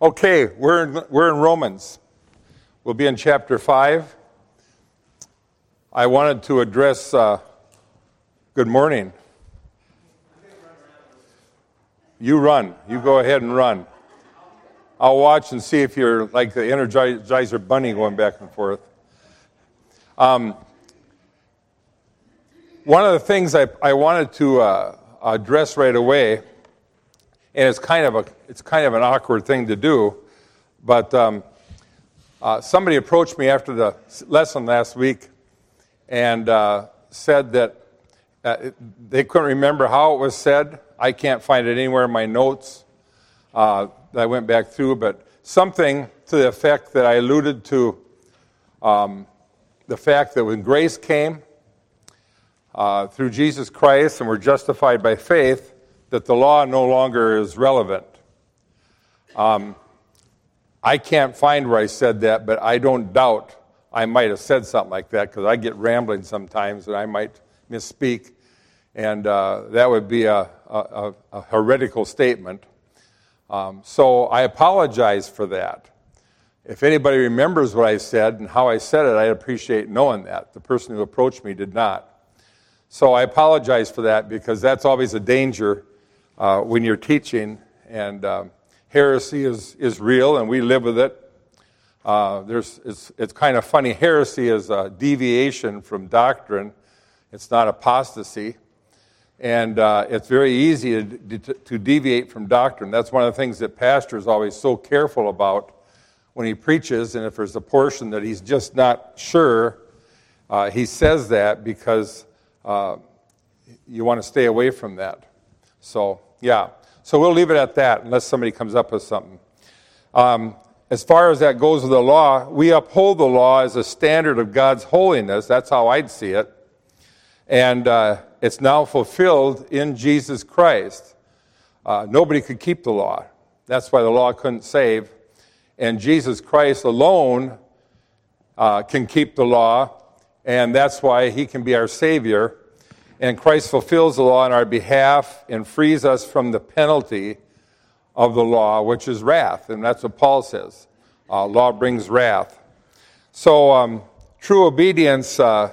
Okay, we're in, we're in Romans. We'll be in chapter 5. I wanted to address, uh, good morning. You run. You go ahead and run. I'll watch and see if you're like the Energizer bunny going back and forth. Um, one of the things I, I wanted to uh, address right away and it's kind of a it's kind of an awkward thing to do. But um, uh, somebody approached me after the lesson last week and uh, said that uh, they couldn't remember how it was said. I can't find it anywhere in my notes uh, that I went back through, but something to the effect that I alluded to um, the fact that when grace came uh, through Jesus Christ and we're justified by faith, that the law no longer is relevant. Um, I can't find where I said that, but I don't doubt I might have said something like that because I get rambling sometimes and I might misspeak, and uh, that would be a, a, a heretical statement. Um, so I apologize for that. If anybody remembers what I said and how I said it, I'd appreciate knowing that. The person who approached me did not. So I apologize for that because that's always a danger uh, when you're teaching, and um, heresy is, is real, and we live with it. Uh, there's, it's, it's kind of funny. Heresy is a deviation from doctrine, it's not apostasy. And uh, it's very easy to, to deviate from doctrine. That's one of the things that pastor is always so careful about when he preaches. And if there's a portion that he's just not sure, uh, he says that because uh, you want to stay away from that. So, yeah. So we'll leave it at that unless somebody comes up with something. Um, as far as that goes with the law, we uphold the law as a standard of God's holiness. That's how I'd see it. And uh, it's now fulfilled in Jesus Christ. Uh, nobody could keep the law. That's why the law couldn't save. And Jesus Christ alone uh, can keep the law, and that's why he can be our Savior and Christ fulfills the law on our behalf and frees us from the penalty of the law, which is wrath. And that's what Paul says. Uh, law brings wrath. So, um, true obedience uh,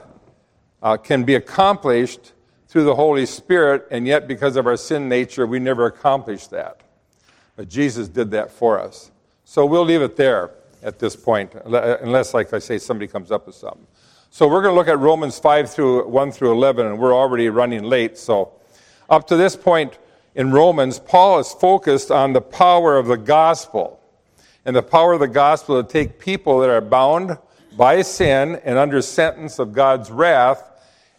uh, can be accomplished through the Holy Spirit, and yet, because of our sin nature, we never accomplish that. But Jesus did that for us. So, we'll leave it there at this point, unless, like I say, somebody comes up with something. So we're going to look at Romans 5 through 1 through 11, and we're already running late. So up to this point in Romans, Paul is focused on the power of the gospel and the power of the gospel to take people that are bound by sin and under sentence of God's wrath,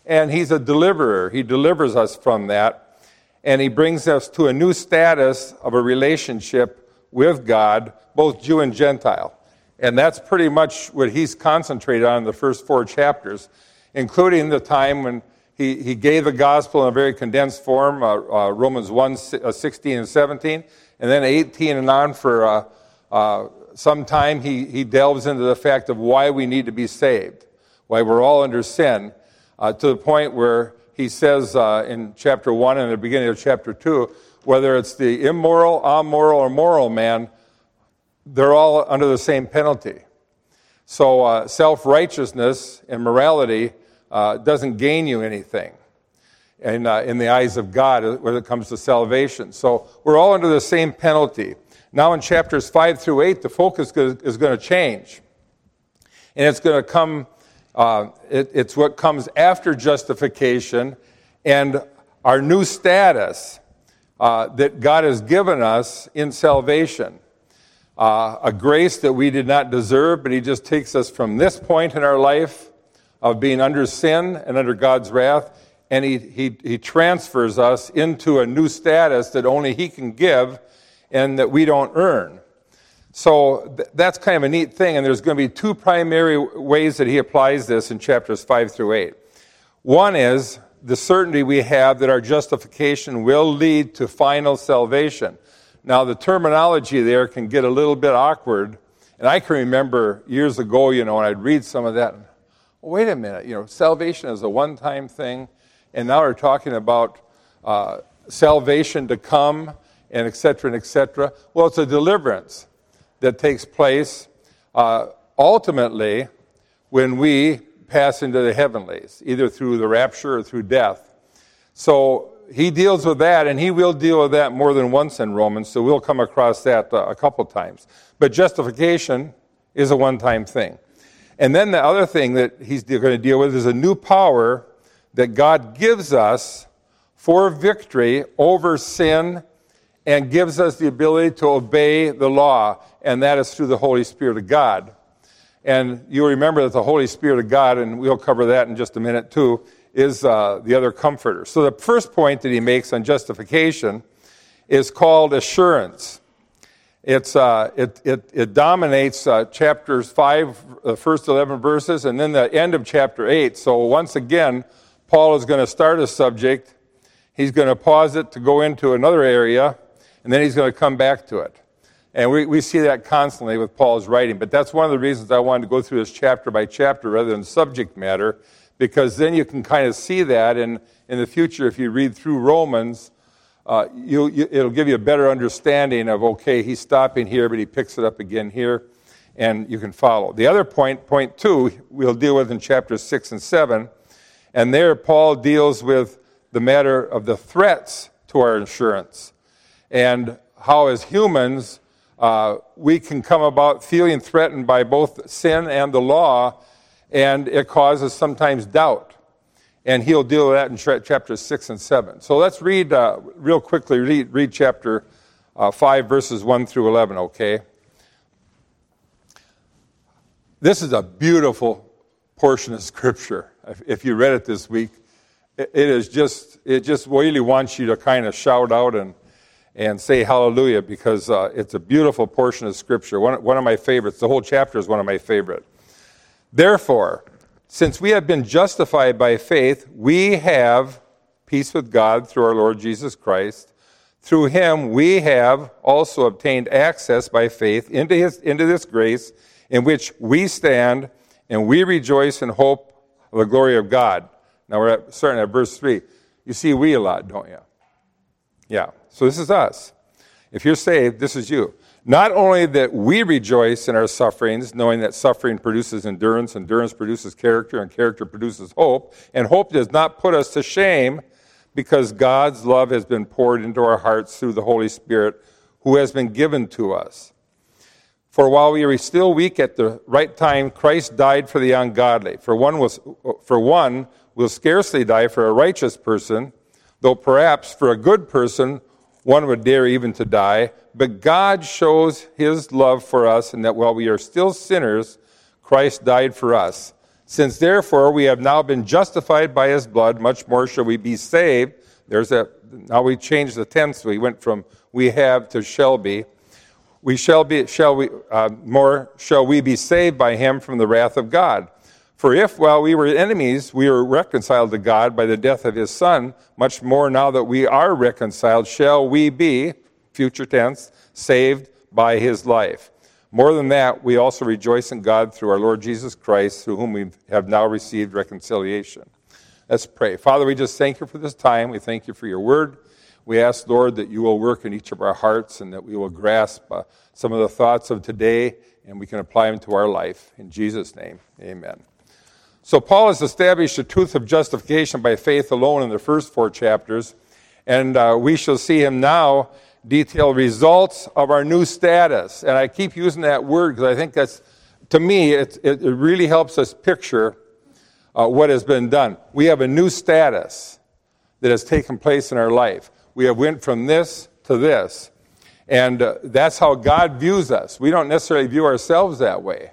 and he's a deliverer. He delivers us from that, and he brings us to a new status of a relationship with God, both Jew and Gentile. And that's pretty much what he's concentrated on in the first four chapters, including the time when he, he gave the gospel in a very condensed form, uh, uh, Romans 1, uh, 16 and 17, and then 18 and on for uh, uh, some time he, he delves into the fact of why we need to be saved, why we're all under sin, uh, to the point where he says in chapter 1 and the beginning of chapter 2, whether it's the immoral, amoral, or moral man, they're all under the same penalty. So uh, self righteousness and morality uh, doesn't gain you anything in, uh, in the eyes of God when it comes to salvation. So we're all under the same penalty. Now, in chapters 5 through 8, the focus is going to change. And it's going to come, uh, it, it's what comes after justification and our new status uh, that God has given us in salvation uh, a grace that we did not deserve, but He just takes us from this point in our life of being under sin and under God's wrath, and He, he, he transfers us into a new status that only He can give and that we don't earn. So th- that's kind of a neat thing, and there's going to be two primary ways that He applies this in chapters 5 through 8. One is the certainty we have that our justification will lead to final salvation. Now, the terminology there can get a little bit awkward. And I can remember years ago, you know, when I'd read some of that, and, wait a minute, you know, salvation is a one time thing, and now we're talking about uh, salvation to come, and et cetera, and et cetera. Well, it's a deliverance. that takes place uh, ultimately when we pass into the heavenlies, either through the rapture or through death. So he deals with that, and he will deal with that more than once in Romans, so we'll come across that uh, a couple times. But justification is a one time thing. And then the other thing that he's going to deal with is a new power that God gives us for victory over sin and gives us the ability to obey the law, and that is through the Holy Spirit of God. And you'll remember that the Holy Spirit of God, and we'll cover that in just a minute too, is uh, the other comforter. So the first point that he makes on justification is called assurance. It's, uh, it, it, it, dominates uh, chapters 5, the first 11 verses, and then the end of chapter 8. So once again, Paul is going to start a subject, he's going to pause it to go into another area, and then he's going to come back to it. And we, we see that constantly with Paul's writing. But that's one of the reasons I wanted to go through this chapter by chapter rather than subject matter, because then you can kind of see that. And in the future, if you read through Romans, uh, you, you, it'll give you a better understanding of, okay, he's stopping here, but he picks it up again here, and you can follow. The other point, point two, we'll deal with in chapters 6 and 7. And there, Paul deals with the matter of the threats to our insurance and how, as humans, uh, we can come about feeling threatened by both sin and the law, and it causes sometimes doubt. And he'll deal with that in chapters 6 and 7. So let's read uh, real quickly, read, read chapter uh, 5, verses 1 through 11, okay? This is a beautiful portion of Scripture. If, if you read it this week, it, it is just, it just really wants you to kind of shout out and and say hallelujah because uh, it's a beautiful portion of Scripture. One, one of my favorites. The whole chapter is one of my favorite. Therefore, since we have been justified by faith, we have peace with God through our Lord Jesus Christ. Through him, we have also obtained access by faith into, his, into this grace in which we stand, and we rejoice in hope of the glory of God. Now we're at, starting at verse 3. You see we a lot, don't you? Yeah. So this is us. If you're saved, this is you. Not only that we rejoice in our sufferings, knowing that suffering produces endurance, endurance produces character, and character produces hope, and hope does not put us to shame because God's love has been poured into our hearts through the Holy Spirit who has been given to us. For while we were still weak at the right time, Christ died for the ungodly. For one, was, for one will scarcely die for a righteous person, though perhaps for a good person one would dare even to die. But God shows his love for us, and that while we are still sinners, Christ died for us. Since therefore we have now been justified by his blood, much more shall we be saved. There's a now we changed the tense. We went from we have to shall be. We shall be shall we uh, more shall we be saved by him from the wrath of God. For if, while we were enemies, we were reconciled to God by the death of his Son, much more now that we are reconciled, shall we be, future tense, saved by his life. More than that, we also rejoice in God through our Lord Jesus Christ, through whom we have now received reconciliation. Let's pray. Father, we just thank you for this time. We thank you for your word. We ask, Lord, that you will work in each of our hearts and that we will grasp uh, some of the thoughts of today and we can apply them to our life. In Jesus' name, amen. So, Paul has established the truth of justification by faith alone in the first four chapters, and uh, we shall see him now detail results of our new status. And I keep using that word because I think that's, to me, it, it, really helps us picture uh, what has been done. We have a new status that has taken place in our life. We have went from this to this. And uh, that's how God views us. We don't necessarily view ourselves that way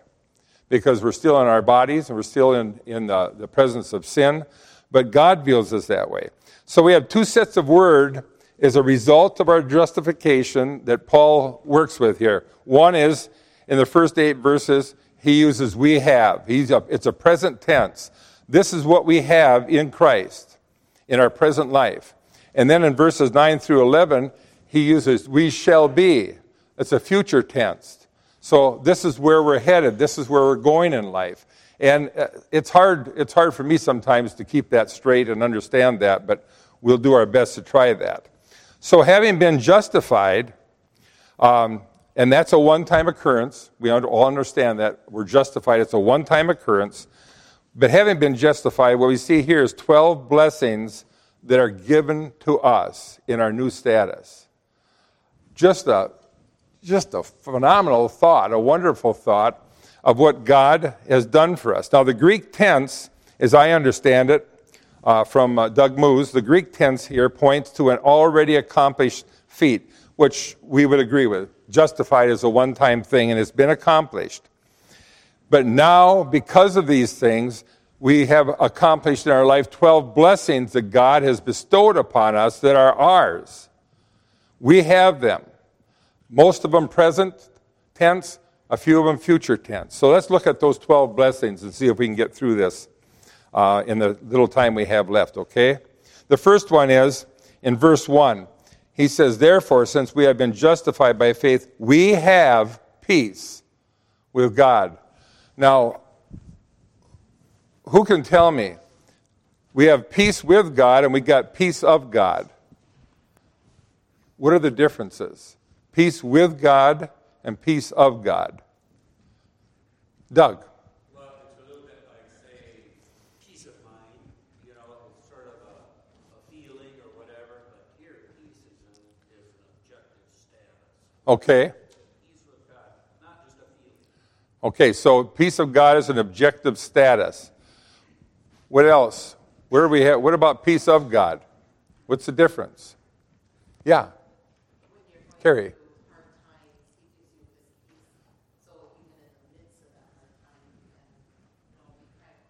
because we're still in our bodies and we're still in, in the, the presence of sin. But God views us that way. So we have two sets of word as a result of our justification that Paul works with here. One is in the first eight verses, he uses we have. He's a, it's a present tense. This is what we have in Christ in our present life. And then in verses 9 through 11, he uses we shall be. It's a future tense. So this is where we're headed. This is where we're going in life. And uh, it's hard, it's hard for me sometimes to keep that straight and understand that, but we'll do our best to try that. So, having been justified, um, and that's a one time occurrence. We all understand that. We're justified. It's a one time occurrence. But having been justified, what we see here is 12 blessings that are given to us in our new status. Just a, just a phenomenal thought, a wonderful thought of what God has done for us. Now, the Greek tense, as I understand it uh, from uh, Doug Moose, the Greek tense here points to an already accomplished feat, which we would agree with. Justified as a one time thing and it's been accomplished. But now, because of these things, we have accomplished in our life 12 blessings that God has bestowed upon us that are ours. We have them. Most of them present tense, a few of them future tense. So let's look at those 12 blessings and see if we can get through this uh, in the little time we have left, okay? The first one is in verse 1. He says, Therefore, since we have been justified by faith, we have peace with God. Now, who can tell me? We have peace with God and we got peace of God. What are the differences? Peace with God and peace of God. Doug. Well, it's a little bit like, say, peace of mind. You know, sort of a, a feeling or whatever, but here, peace is an, objective status. Okay. Peace with God, not just a feeling. Okay, so peace of God is an objective status. What else? Where we have, what about peace of God? What's the difference? Yeah. Carrie. Okay. Yeah, and yeah, Mike. I was just going to say that uh, peace uh, with God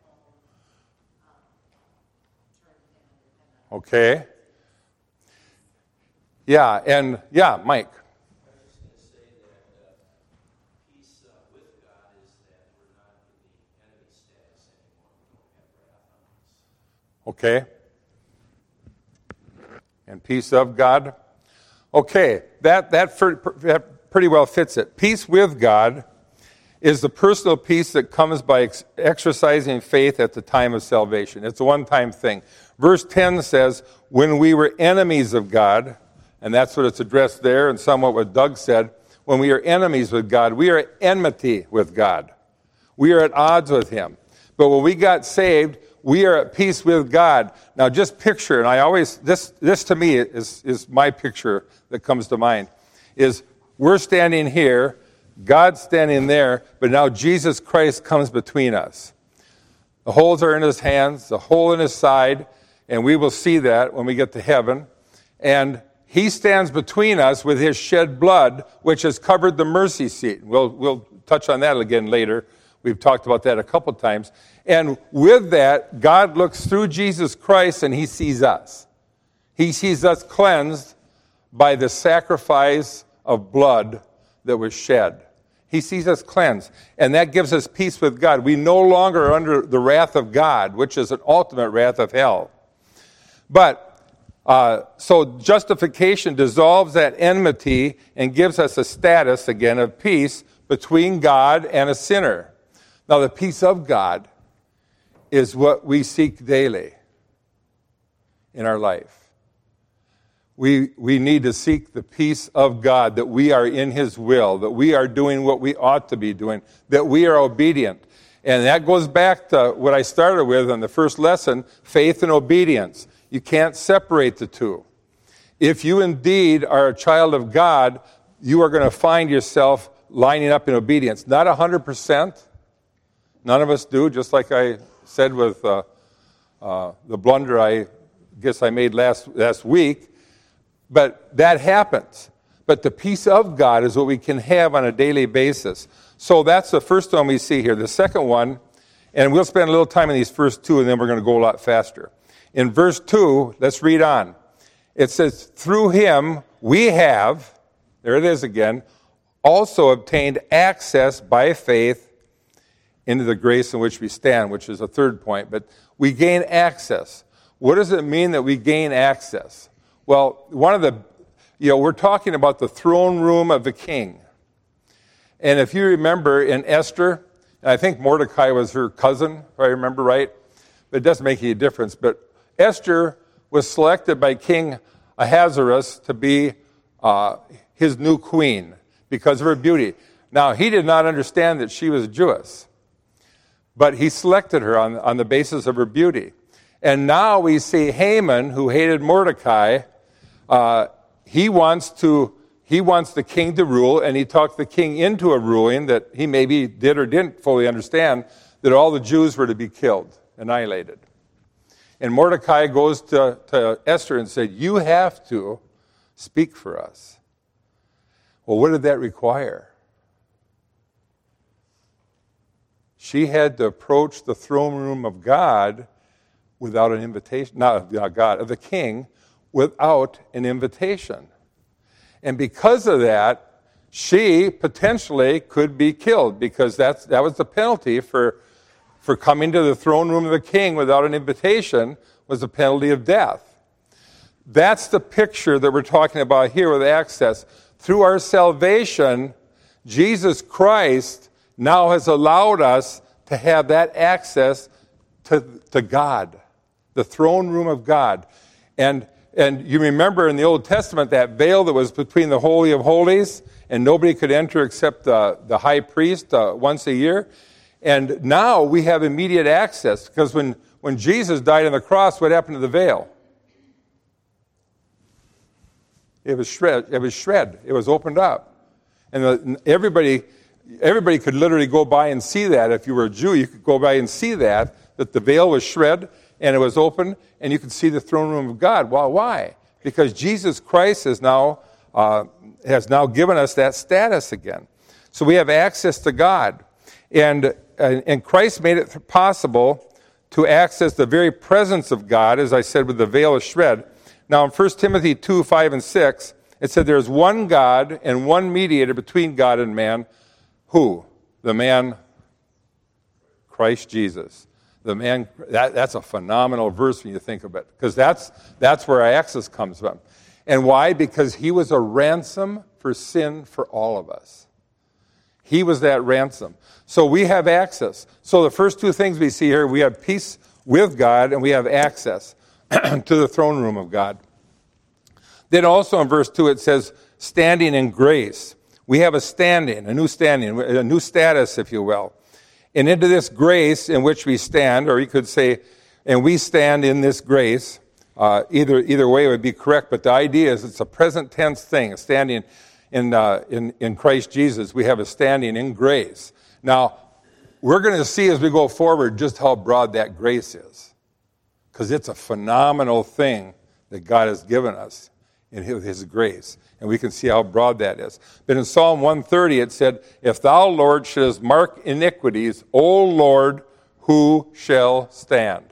is that we're not in the enemy status anymore. We don't and yeah, Mike. Okay. And peace of God. Okay, that, that, that pretty well fits it. Peace with God is the personal peace that comes by ex- exercising faith at the time of salvation. It's a one time thing. Verse 10 says, When we were enemies of God, and that's what it's addressed there, and somewhat what Doug said, when we are enemies with God, we are at enmity with God. We are at odds with Him. But when we got saved, we are at peace with God. Now, just picture, and I always, this, this to me is, is my picture that comes to mind, is we're standing here, God's standing there, but now Jesus Christ comes between us. The holes are in his hands, the hole in his side, and we will see that when we get to heaven. And he stands between us with his shed blood, which has covered the mercy seat. We'll, we'll touch on that again later. We've talked about that a couple times. And with that, God looks through Jesus Christ and he sees us. He sees us cleansed by the sacrifice of blood that was shed. He sees us cleansed. And that gives us peace with God. We no longer are under the wrath of God, which is an ultimate wrath of hell. But uh, so justification dissolves that enmity and gives us a status again of peace between God and a sinner. Now, the peace of God is what we seek daily in our life. We, we need to seek the peace of God, that we are in His will, that we are doing what we ought to be doing, that we are obedient. And that goes back to what I started with in the first lesson faith and obedience. You can't separate the two. If you indeed are a child of God, you are going to find yourself lining up in obedience. Not 100%. None of us do, just like I said with uh, uh, the blunder I guess I made last, last week. But that happens. But the peace of God is what we can have on a daily basis. So that's the first one we see here. The second one, and we'll spend a little time in these first two, and then we're going to go a lot faster. In verse 2, let's read on. It says, Through him we have, there it is again, also obtained access by faith into the grace in which we stand, which is a third point. But we gain access. What does it mean that we gain access? Well, one of the, you know, we're talking about the throne room of the king. And if you remember in Esther, and I think Mordecai was her cousin, if I remember right, but it doesn't make any difference. But Esther was selected by King Ahasuerus to be uh, his new queen because of her beauty. Now, he did not understand that she was Jewess, but he selected her on, on the basis of her beauty. And now we see Haman, who hated Mordecai, uh, he wants to he wants the king to rule, and he talked the king into a ruling that he maybe did or didn't fully understand that all the Jews were to be killed, annihilated. And Mordecai goes to, to Esther and said, You have to speak for us. Well, what did that require? She had to approach the throne room of God without an invitation, not, not God, of the king, without an invitation. And because of that, she potentially could be killed because that's, that was the penalty for, for coming to the throne room of the king without an invitation was the penalty of death. That's the picture that we're talking about here with access. Through our salvation, Jesus Christ now has allowed us to have that access to, to God, the throne room of God. And, and you remember in the Old Testament that veil that was between the Holy of Holies, and nobody could enter except the, the high priest uh, once a year. And now we have immediate access because when, when Jesus died on the cross, what happened to the veil? It was shred. It was shred. It was opened up, and the, everybody, everybody could literally go by and see that. If you were a Jew, you could go by and see that that the veil was shred and it was open, and you could see the throne room of God. Well, why? Because Jesus Christ has now uh, has now given us that status again. So we have access to God, and and Christ made it possible to access the very presence of God, as I said, with the veil is shred. Now, in 1 Timothy 2 5 and 6, it said there's one God and one mediator between God and man. Who? The man, Christ Jesus. The man, that, that's a phenomenal verse when you think of it, because that's, that's where our access comes from. And why? Because he was a ransom for sin for all of us. He was that ransom. So we have access. So the first two things we see here we have peace with God and we have access. to the throne room of God. Then also in verse 2 it says, standing in grace. We have a standing, a new standing, a new status, if you will. And into this grace in which we stand, or you could say, and we stand in this grace, uh, either, either way would be correct, but the idea is it's a present tense thing, standing in, uh, in, in Christ Jesus. We have a standing in grace. Now, we're going to see as we go forward just how broad that grace is because it's a phenomenal thing that God has given us in His grace. And we can see how broad that is. But in Psalm 130, it said, If thou, Lord, shouldest mark iniquities, O Lord, who shall stand?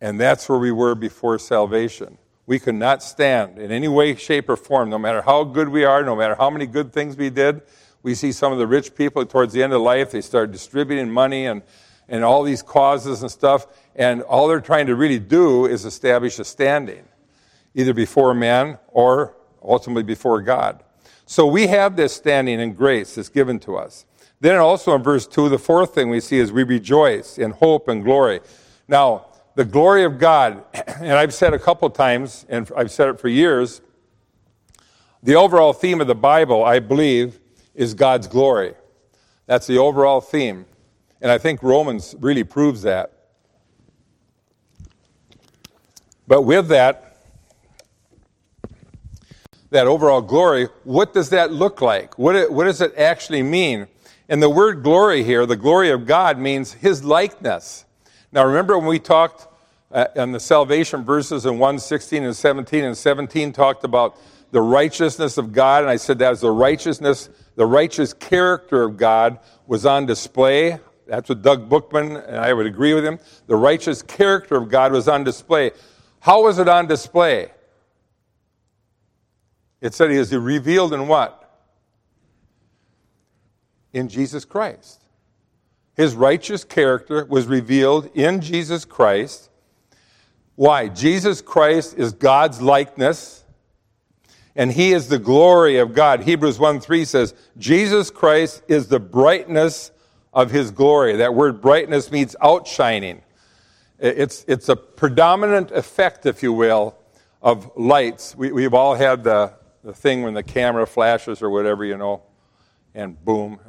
And that's where we were before salvation. We could not stand in any way, shape, or form, no matter how good we are, no matter how many good things we did. We see some of the rich people towards the end of life, they start distributing money and and all these causes and stuff, and all they're trying to really do is establish a standing, either before man or ultimately before God. So we have this standing in grace that's given to us. Then also in verse 2, the fourth thing we see is we rejoice in hope and glory. Now, the glory of God, and I've said a couple times, and I've said it for years, the overall theme of the Bible, I believe, is God's glory. That's the overall theme. And I think Romans really proves that. But with that, that overall glory, what does that look like? What, what does it actually mean? And the word glory here, the glory of God, means his likeness. Now, remember when we talked uh, on the salvation verses in 1 16 and 17, and 17 talked about the righteousness of God, and I said that was the righteousness, the righteous character of God was on display that's what Doug Bookman, and I would agree with him. The righteous character of God was on display. How was it on display? It said he is revealed in what? In Jesus Christ. His righteous character was revealed in Jesus Christ. Why? Jesus Christ is God's likeness, and he is the glory of God. Hebrews 1 3 says, Jesus Christ is the brightness of his glory. That word brightness means outshining. It's, it's a predominant effect, if you will, of lights. We, we've all had the, the thing when the camera flashes or whatever, you know, and boom,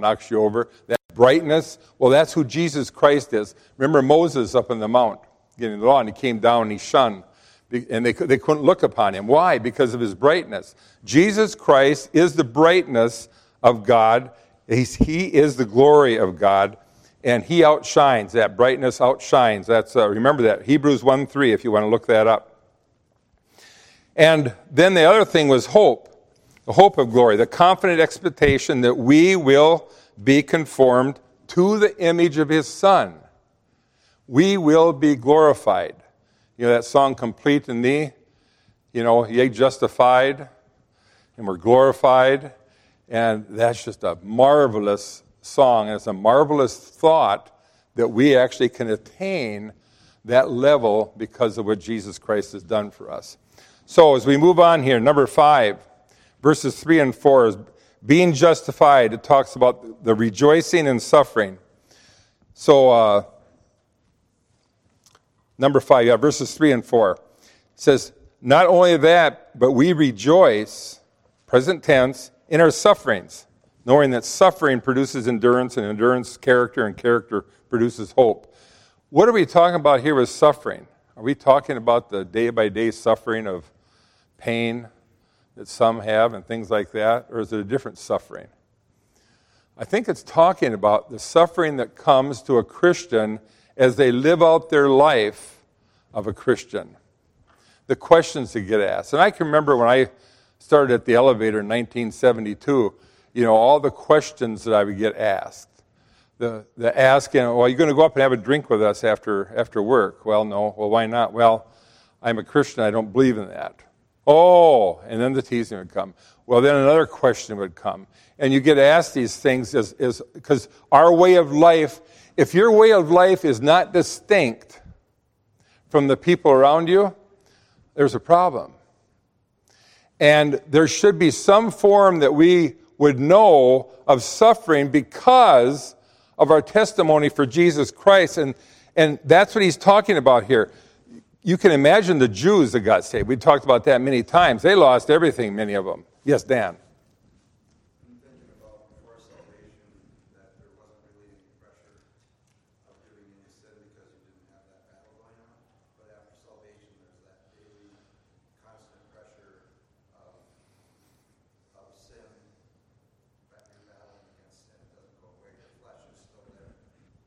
knocks you over. That brightness, well, that's who Jesus Christ is. Remember Moses up in the mount getting the law, and he came down and he shone, and they, they couldn't look upon him. Why? Because of his brightness. Jesus Christ is the brightness of God, He's, he is the glory of God, and he outshines. That brightness outshines. That's, uh, remember that. Hebrews 1 3, if you want to look that up. And then the other thing was hope the hope of glory, the confident expectation that we will be conformed to the image of his Son. We will be glorified. You know that song, Complete in Thee? You know, yea, justified, and we're glorified. And that's just a marvelous song. And it's a marvelous thought that we actually can attain that level because of what Jesus Christ has done for us. So, as we move on here, number five, verses three and four is being justified. It talks about the rejoicing and suffering. So, uh, number five, yeah, verses three and four It says, Not only that, but we rejoice, present tense, in our sufferings, knowing that suffering produces endurance, and endurance, character, and character produces hope. What are we talking about here with suffering? Are we talking about the day by day suffering of pain that some have and things like that? Or is it a different suffering? I think it's talking about the suffering that comes to a Christian as they live out their life of a Christian. The questions that get asked. And I can remember when I started at the elevator in 1972, you know, all the questions that I would get asked. The, the asking, well, are you going to go up and have a drink with us after, after work? Well, no. Well, why not? Well, I'm a Christian. I don't believe in that. Oh, and then the teasing would come. Well, then another question would come. And you get asked these things because our way of life, if your way of life is not distinct from the people around you, there's a problem. And there should be some form that we would know of suffering because of our testimony for Jesus Christ. And, and that's what he's talking about here. You can imagine the Jews that got saved. We talked about that many times. They lost everything, many of them. Yes, Dan.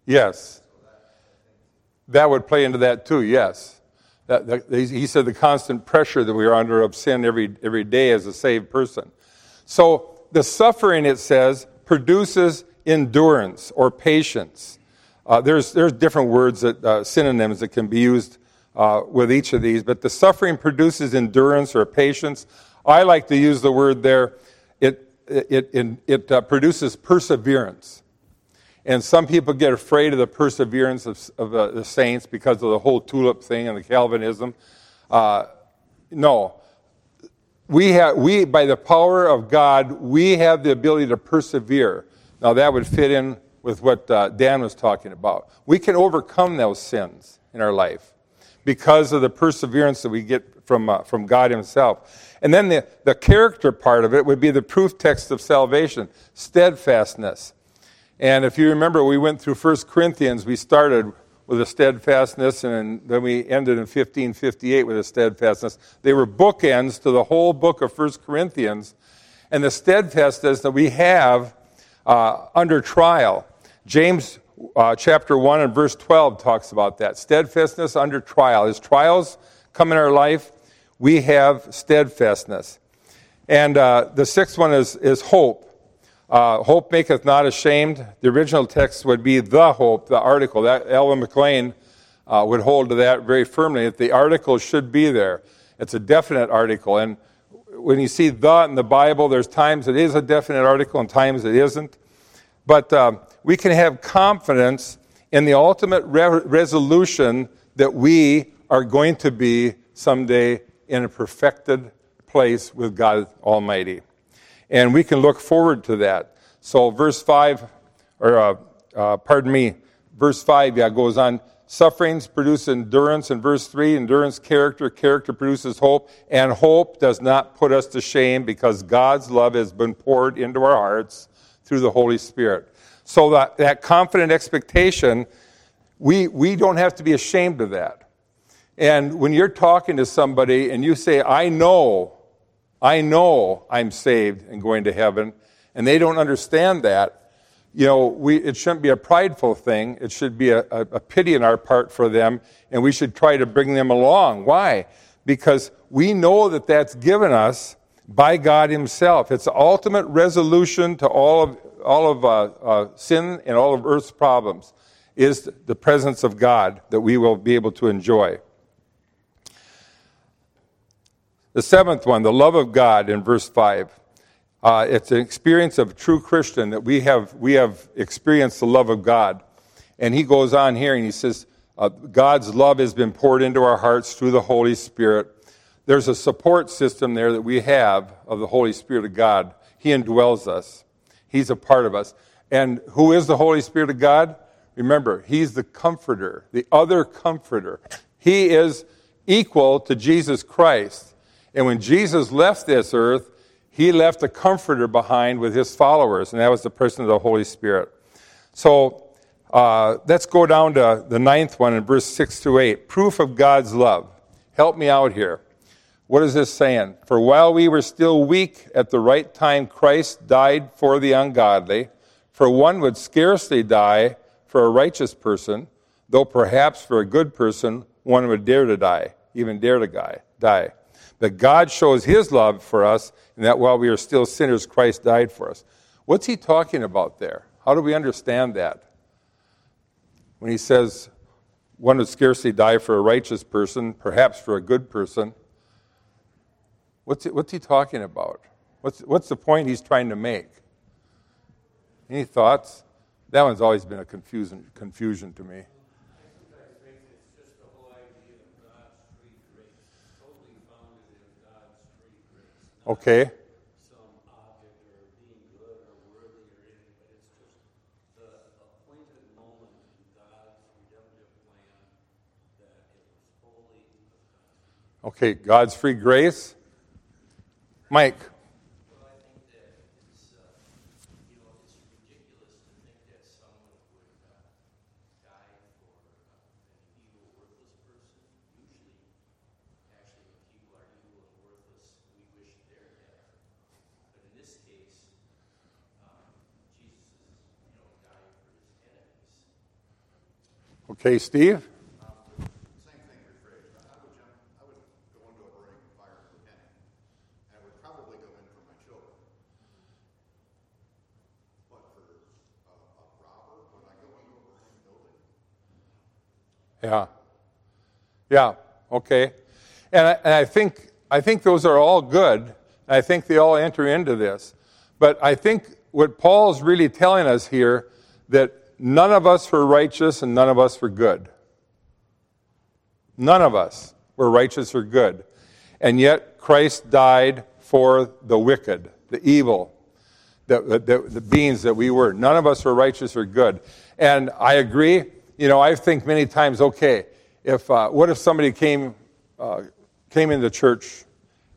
Yes. That would play into that too, yes. That, that, he said the constant pressure that we are under of sin every, every day as a saved person. So the suffering, it says, produces endurance or patience. Uh, there's, there's different words, that, uh, synonyms that can be used uh, with each of these, but the suffering produces endurance or patience. I like to use the word there, it, it, it, it uh, produces perseverance. And some people get afraid of the perseverance of, of uh, the saints because of the whole tulip thing and the Calvinism. Uh, no. We, have, we, by the power of God, we have the ability to persevere. Now, that would fit in with what uh, Dan was talking about. We can overcome those sins in our life because of the perseverance that we get from, uh, from God Himself. And then the, the character part of it would be the proof text of salvation steadfastness. And if you remember, we went through 1 Corinthians. We started with a steadfastness, and then we ended in 1558 with a steadfastness. They were bookends to the whole book of 1 Corinthians. And the steadfastness that we have uh, under trial. James uh, chapter 1 and verse 12 talks about that. Steadfastness under trial. As trials come in our life, we have steadfastness. And uh, the sixth one is, is hope. Uh, hope maketh not ashamed. The original text would be the hope, the article. That Alva McClain uh, would hold to that very firmly. That the article should be there. It's a definite article, and when you see the in the Bible, there's times it is a definite article and times it isn't. But um, we can have confidence in the ultimate re- resolution that we are going to be someday in a perfected place with God Almighty. And we can look forward to that. So, verse 5, or uh, uh, pardon me, verse 5, yeah, goes on sufferings produce endurance in verse 3, endurance, character, character produces hope, and hope does not put us to shame because God's love has been poured into our hearts through the Holy Spirit. So that, that confident expectation, we, we don't have to be ashamed of that. And when you're talking to somebody and you say, I know, I know I'm saved and going to heaven, and they don't understand that, you know, we, it shouldn't be a prideful thing. It should be a, a, a pity in our part for them, and we should try to bring them along. Why? Because we know that that's given us by God Himself. It's the ultimate resolution to all of, all of uh, uh, sin and all of earth's problems, is the presence of God that we will be able to enjoy. The seventh one, the love of God in verse 5. Uh, it's an experience of a true Christian that we have, we have experienced the love of God. And he goes on here and he says, uh, God's love has been poured into our hearts through the Holy Spirit. There's a support system there that we have of the Holy Spirit of God. He indwells us, He's a part of us. And who is the Holy Spirit of God? Remember, He's the comforter, the other comforter. He is equal to Jesus Christ. And when Jesus left this earth, he left a comforter behind with his followers, and that was the person of the Holy Spirit. So uh, let's go down to the ninth one in verse 6 to 8. Proof of God's love. Help me out here. What is this saying? For while we were still weak, at the right time Christ died for the ungodly. For one would scarcely die for a righteous person, though perhaps for a good person one would dare to die, even dare to die. But God shows his love for us and that while we are still sinners, Christ died for us. What's he talking about there? How do we understand that? When he says, one would scarcely die for a righteous person, perhaps for a good person. What's he, what's he talking about? What's, what's the point he's trying to make? Any thoughts? That one's always been a confusion, confusion to me. Okay. Some object or being good or worthy or anything, but it's just the appointed moment in God's redemptive plan that it was fully. Okay, God's free grace. Mike. Okay, Steve? Yeah. Yeah. Okay. And I, and I think I think those are all good. I think they all enter into this. But I think what Paul's really telling us here that none of us were righteous and none of us were good. None of us were righteous or good. And yet Christ died for the wicked, the evil, the, the, the beings that we were. None of us were righteous or good. And I agree. You know, I think many times, okay, if uh, what if somebody came uh, came into church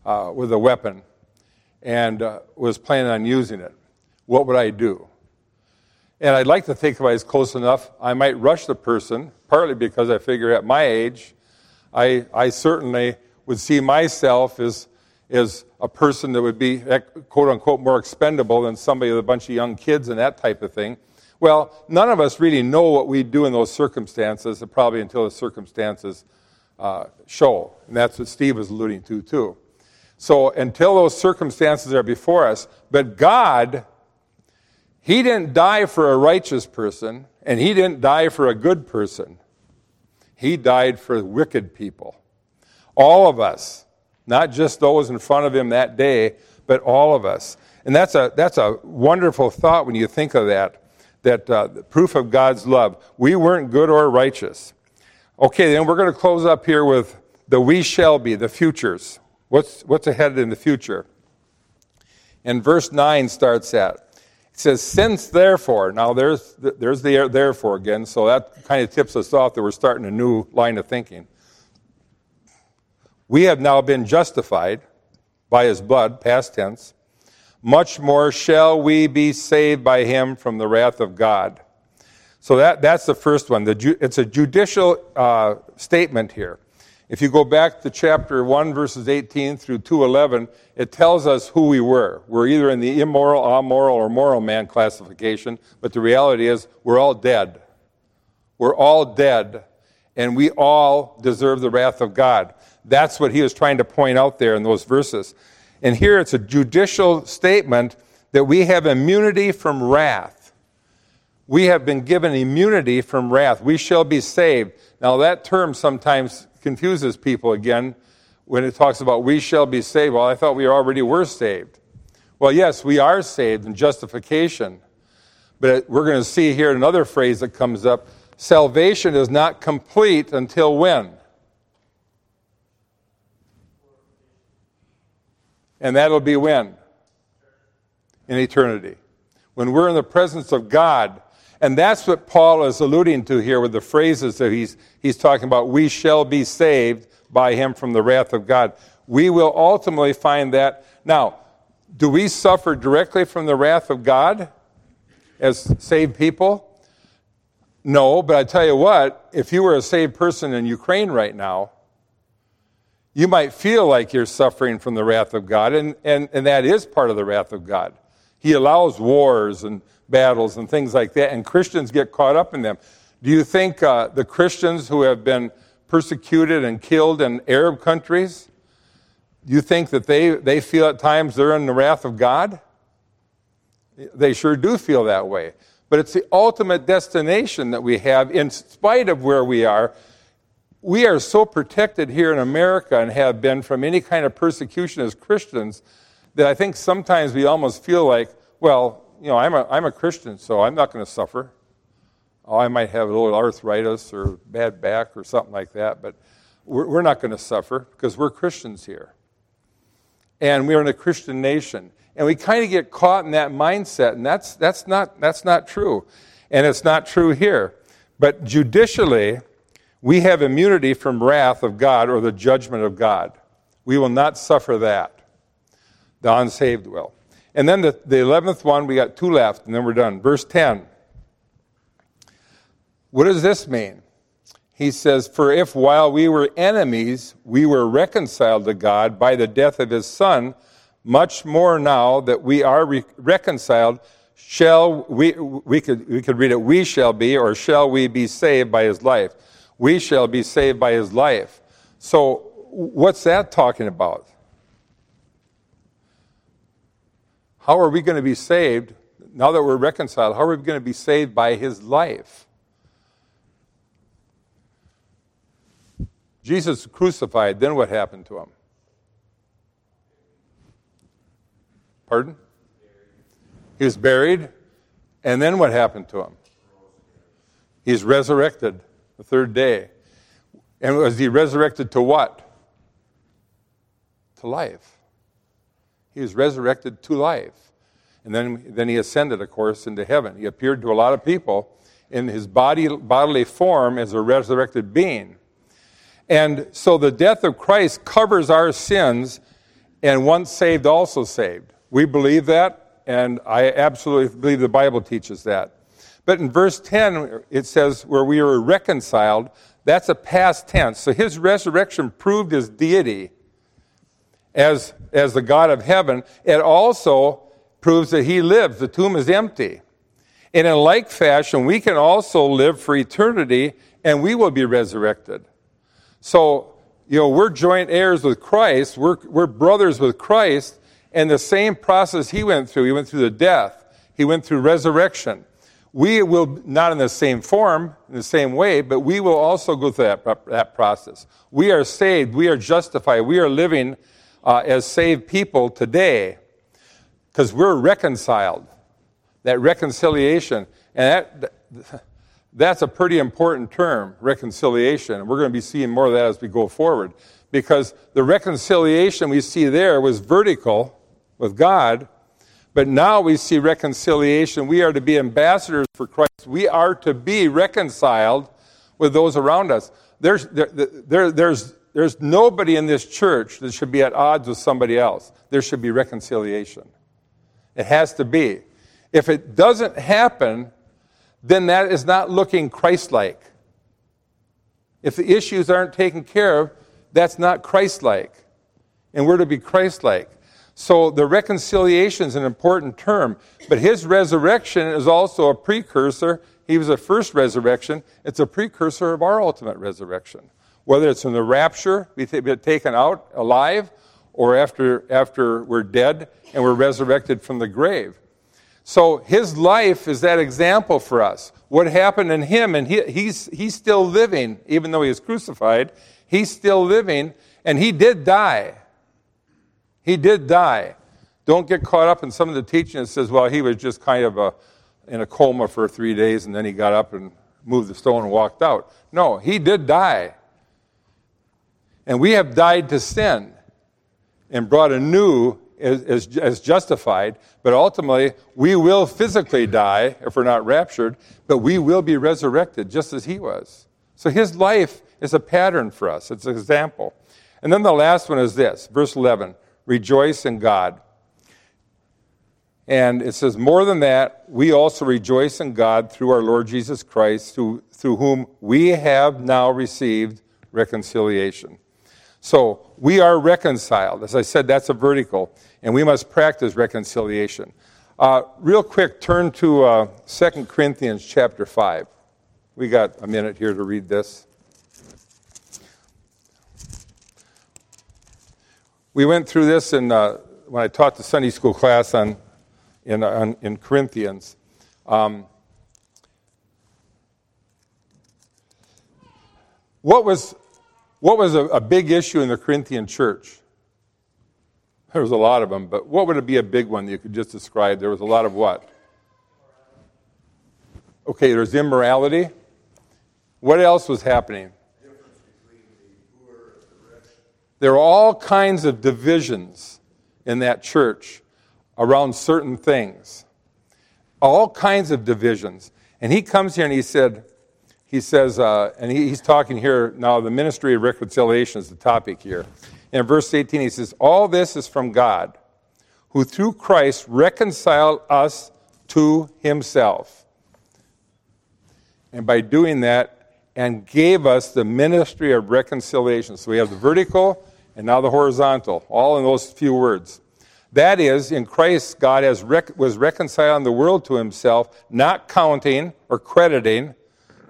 uh, with a weapon and uh, was planning on using it? What would I do? And I'd like to think if I was close enough, I might rush the person, partly because I figure at my age, I, I certainly would see myself as, as a person that would be, quote unquote, more expendable than somebody with a bunch of young kids and that type of thing. Well, none of us really know what we do in those circumstances, probably until the circumstances uh, show. And that's what Steve was alluding to, too. So until those circumstances are before us, but God he didn't die for a righteous person, and he didn't die for a good person. He died for wicked people. All of us, not just those in front of him that day, but all of us. And that's a, that's a wonderful thought when you think of that, that uh, proof of God's love. We weren't good or righteous. Okay, then we're going to close up here with the we shall be, the futures. What's, what's ahead in the future? And verse 9 starts at says, Since therefore, now there's, there's the therefore again, so that kind of tips us off that we're starting a new line of thinking. We have now been justified by his blood, past tense. Much more shall we be saved by him from the wrath of God. So that, that's the first one. The, it's a judicial uh, statement here. If you go back to chapter 1, verses 18 through 211, it tells us who we were. We're either in the immoral, amoral, or moral man classification, but the reality is we're all dead. We're all dead, and we all deserve the wrath of God. That's what he was trying to point out there in those verses. And here it's a judicial statement that we have immunity from wrath. We have been given immunity from wrath. We shall be saved. Now, that term sometimes confuses people again when it talks about we shall be saved. Well, I thought we already were saved. Well, yes, we are saved in justification. But we're going to see here another phrase that comes up salvation is not complete until when? And that'll be when? In eternity. When we're in the presence of God and that's what Paul is alluding to here with the phrases that he's, he's talking about. We shall be saved by him from the wrath of God. We will ultimately find that. Now, do we suffer directly from the wrath of God as saved people? No, but I tell you what, if you were a saved person in Ukraine right now, you might feel like you're suffering from the wrath of God, and, and, and that is part of the wrath of God. He allows wars and battles and things like that, and Christians get caught up in them. Do you think uh, the Christians who have been persecuted and killed in Arab countries, you think that they, they feel at times they're in the wrath of God? They sure do feel that way. But it's the ultimate destination that we have, in spite of where we are. We are so protected here in America and have been from any kind of persecution as Christians that I think sometimes we almost feel like, well, you know, I'm a, I'm a Christian, so I'm not going to suffer. Oh, I might have a little arthritis or bad back or something like that, but we're, we're not going to suffer because we're Christians here. And we're in a Christian nation. And we kind of get caught in that mindset, and that's, that's, not, that's not true. And it's not true here. But judicially, we have immunity from wrath of God or the judgment of God. We will not suffer that. The unsaved will. And then the, the 11th one, we got two left, and then we're done. Verse 10. What does this mean? He says, For if while we were enemies, we were reconciled to God by the death of his Son, much more now that we are re- reconciled, shall we, we could, we could read it, we shall be, or shall we be saved by his life? We shall be saved by his life. So, what's that talking about? How are we going to be saved now that we're reconciled? How are we going to be saved by his life? Jesus crucified, then what happened to him? Pardon? He was buried, and then what happened to him? He's resurrected the third day. And was he resurrected to what? To life. He was resurrected to life. And then, then he ascended, of course, into heaven. He appeared to a lot of people in his body, bodily form as a resurrected being. And so the death of Christ covers our sins, and once saved, also saved. We believe that, and I absolutely believe the Bible teaches that. But in verse 10, it says, where we were reconciled, that's a past tense. So his resurrection proved his deity as, as the God of heaven, it also proves that he lives. The tomb is empty. And in like fashion, we can also live for eternity and we will be resurrected. So, you know, we're joint heirs with Christ, we're, we're brothers with Christ, and the same process he went through. He went through the death, he went through resurrection. We will, not in the same form, in the same way, but we will also go through that, that process. We are saved, we are justified, we are living uh, as saved people today because we're reconciled. That reconciliation, and that, that's a pretty important term, reconciliation. We're going to be seeing more of that as we go forward because the reconciliation we see there was vertical with God, But now we see reconciliation. We are to be ambassadors for Christ. We are to be reconciled with those around us. There's, there, there, there's, there's nobody in this church that should be at odds with somebody else. There should be reconciliation. It has to be. If it doesn't happen, then that is not looking Christ like. If the issues aren't taken care of, that's not Christ like. And we're to be Christ like. So the reconciliation is an important term, but his resurrection is also a precursor. He was a first resurrection, it's a precursor of our ultimate resurrection. Whether it's in the rapture, we taken out alive, or after, after we're dead and we're resurrected from the grave. So his life is that example for us. What happened in him, and he, he's, he's still living, even though he was crucified, he's still living, and he did die. He did die. Don't get caught up in some of the teaching that says, well, he was just kind of a, in a coma for three days and then he got up and moved the stone and walked out. No, he did die. And we have died to sin and brought anew as, as, as justified, but ultimately we will physically die if we're not raptured, but we will be resurrected just as he was. So his life is a pattern for us, it's an example. And then the last one is this, verse 11 rejoice in God. And it says, more than that, we also rejoice in God through our Lord Jesus Christ, through, through whom we have now received reconciliation. So we are reconciled. As I said, that's a vertical, and we must practice reconciliation. Uh, real quick, turn to uh, 2 Corinthians chapter 5. We got a minute here to read this. We went through this in, uh, when I taught the Sunday school class on, in, on, in Corinthians. Um, what was, what was a, a big issue in the Corinthian church? There was a lot of them, but what would it be a big one that you could just describe? There was a lot of what? Okay, there's immorality. What else was happening? There are all kinds of divisions in that church around certain things. All kinds of divisions. And he comes here and he said, he says, uh, and he, he's talking here now, the ministry of reconciliation is the topic here. In verse 18, he says, All this is from God, who through Christ reconciled us to himself. And by doing that, and gave us the ministry of reconciliation. So we have the vertical and now the horizontal, all in those few words. That is, in Christ, God has rec- was reconciling the world to himself, not counting or crediting.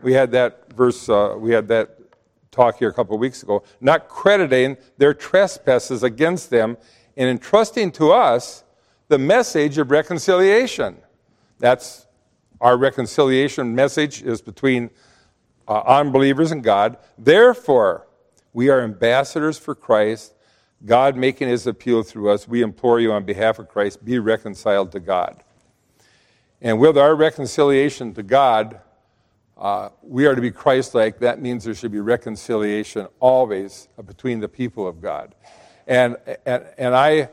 We had that verse, uh, we had that talk here a couple of weeks ago, not crediting their trespasses against them and entrusting to us the message of reconciliation. That's our reconciliation message is between uh, unbelievers and God. Therefore, we are ambassadors for Christ. God making his appeal through us. We implore you on behalf of Christ, be reconciled to God. And with our reconciliation to God, uh, we are to be Christ like. That means there should be reconciliation always between the people of God. And, and, and I,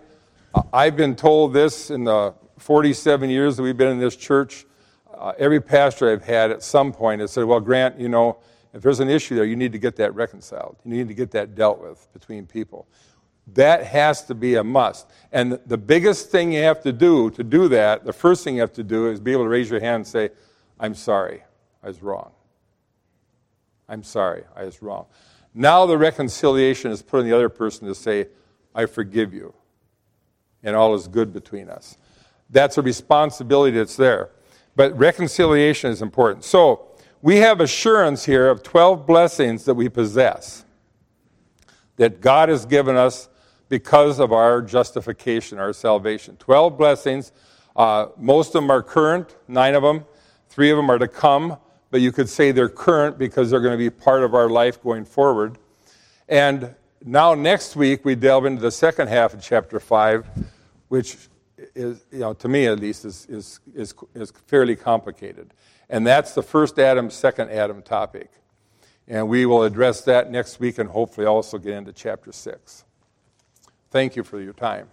I've been told this in the 47 years that we've been in this church. Uh, every pastor I've had at some point has said, Well, Grant, you know, if there's an issue there, you need to get that reconciled. You need to get that dealt with between people. That has to be a must. And the biggest thing you have to do to do that, the first thing you have to do is be able to raise your hand and say, I'm sorry, I was wrong. I'm sorry, I was wrong. Now the reconciliation is put on the other person to say, I forgive you, and all is good between us. That's a responsibility that's there. But reconciliation is important. So, we have assurance here of 12 blessings that we possess that God has given us because of our justification, our salvation. 12 blessings. Uh, most of them are current, nine of them. Three of them are to come, but you could say they're current because they're going to be part of our life going forward. And now, next week, we delve into the second half of chapter 5, which is, you know, to me at least, is, is, is, is fairly complicated. And that's the first Adam, second Adam topic. And we will address that next week and hopefully also get into chapter 6. Thank you for your time.